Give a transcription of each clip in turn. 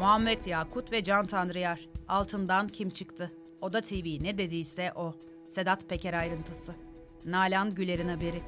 Muhammed Yakut ve Can Tanrıyar. Altından kim çıktı? Oda TV ne dediyse o. Sedat Peker ayrıntısı. Nalan Güler'in haberi.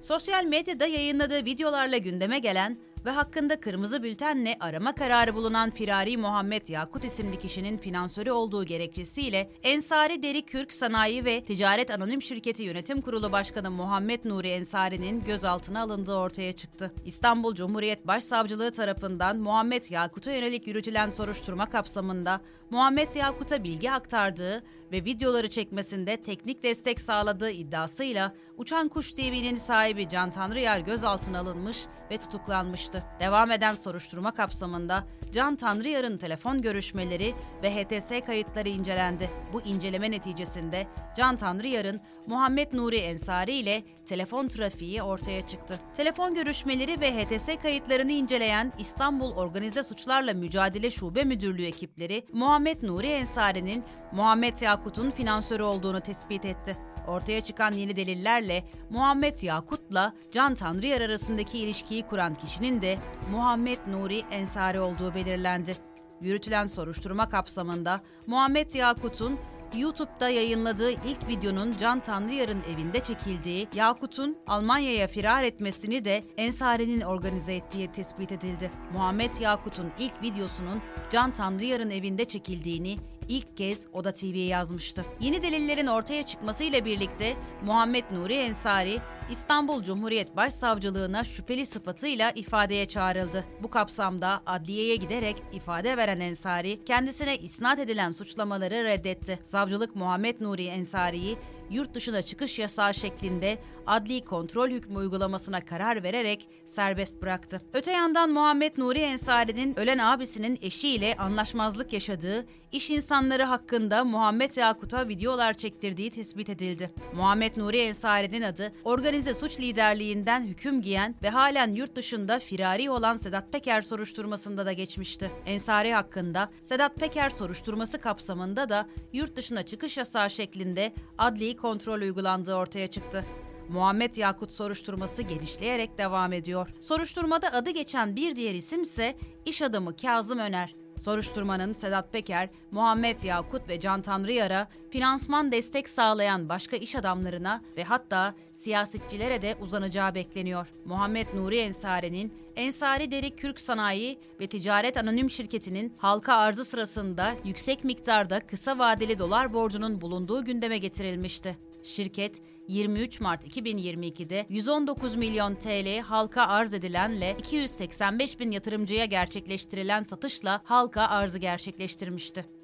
Sosyal medyada yayınladığı videolarla gündeme gelen ve hakkında kırmızı bültenle arama kararı bulunan Firari Muhammed Yakut isimli kişinin finansörü olduğu gerekçesiyle Ensari Deri Kürk Sanayi ve Ticaret Anonim Şirketi Yönetim Kurulu Başkanı Muhammed Nuri Ensari'nin gözaltına alındığı ortaya çıktı. İstanbul Cumhuriyet Başsavcılığı tarafından Muhammed Yakut'a yönelik yürütülen soruşturma kapsamında Muhammed Yakut'a bilgi aktardığı ve videoları çekmesinde teknik destek sağladığı iddiasıyla Uçan Kuş TV'nin sahibi Can Tanrıyar gözaltına alınmış ve tutuklanmıştı. Devam eden soruşturma kapsamında Can Tanrıyar'ın telefon görüşmeleri ve HTS kayıtları incelendi. Bu inceleme neticesinde Can Tanrıyar'ın Muhammed Nuri Ensari ile telefon trafiği ortaya çıktı. Telefon görüşmeleri ve HTS kayıtlarını inceleyen İstanbul Organize Suçlarla Mücadele Şube Müdürlüğü ekipleri Muhammed Nuri Ensari'nin Muhammed Yakut'un finansörü olduğunu tespit etti. Ortaya çıkan yeni delillerle Muhammed Yakut'la Can Tanrıyar arasındaki ilişkiyi kuran kişinin de Muhammed Nuri Ensari olduğu belirlendi. Yürütülen soruşturma kapsamında Muhammed Yakut'un YouTube'da yayınladığı ilk videonun Can Tanrıyar'ın evinde çekildiği, Yakut'un Almanya'ya firar etmesini de Ensari'nin organize ettiği tespit edildi. Muhammed Yakut'un ilk videosunun Can Tanrıyar'ın evinde çekildiğini ilk kez Oda TV'ye yazmıştı. Yeni delillerin ortaya çıkmasıyla birlikte Muhammed Nuri Ensari İstanbul Cumhuriyet Başsavcılığına şüpheli sıfatıyla ifadeye çağrıldı. Bu kapsamda adliyeye giderek ifade veren Ensari kendisine isnat edilen suçlamaları reddetti. Savcılık Muhammed Nuri Ensari'yi yurt dışına çıkış yasağı şeklinde adli kontrol hükmü uygulamasına karar vererek serbest bıraktı. Öte yandan Muhammed Nuri Ensari'nin ölen abisinin eşiyle anlaşmazlık yaşadığı, iş insanları hakkında Muhammed Yakut'a videolar çektirdiği tespit edildi. Muhammed Nuri Ensari'nin adı organize suç liderliğinden hüküm giyen ve halen yurt dışında firari olan Sedat Peker soruşturmasında da geçmişti. Ensari hakkında Sedat Peker soruşturması kapsamında da yurt dışına çıkış yasağı şeklinde adli kontrol uygulandığı ortaya çıktı. Muhammed Yakut soruşturması genişleyerek devam ediyor. Soruşturmada adı geçen bir diğer isim ise iş adamı Kazım Öner. Soruşturmanın Sedat Peker, Muhammed Yakut ve Can Tanrıyar'a finansman destek sağlayan başka iş adamlarına ve hatta siyasetçilere de uzanacağı bekleniyor. Muhammed Nuri Ensari'nin Ensari Deri Kürk Sanayi ve Ticaret Anonim Şirketi'nin halka arzı sırasında yüksek miktarda kısa vadeli dolar borcunun bulunduğu gündeme getirilmişti. Şirket 23 Mart 2022'de 119 milyon TL halka arz edilenle 285 bin yatırımcıya gerçekleştirilen satışla halka arzı gerçekleştirmişti.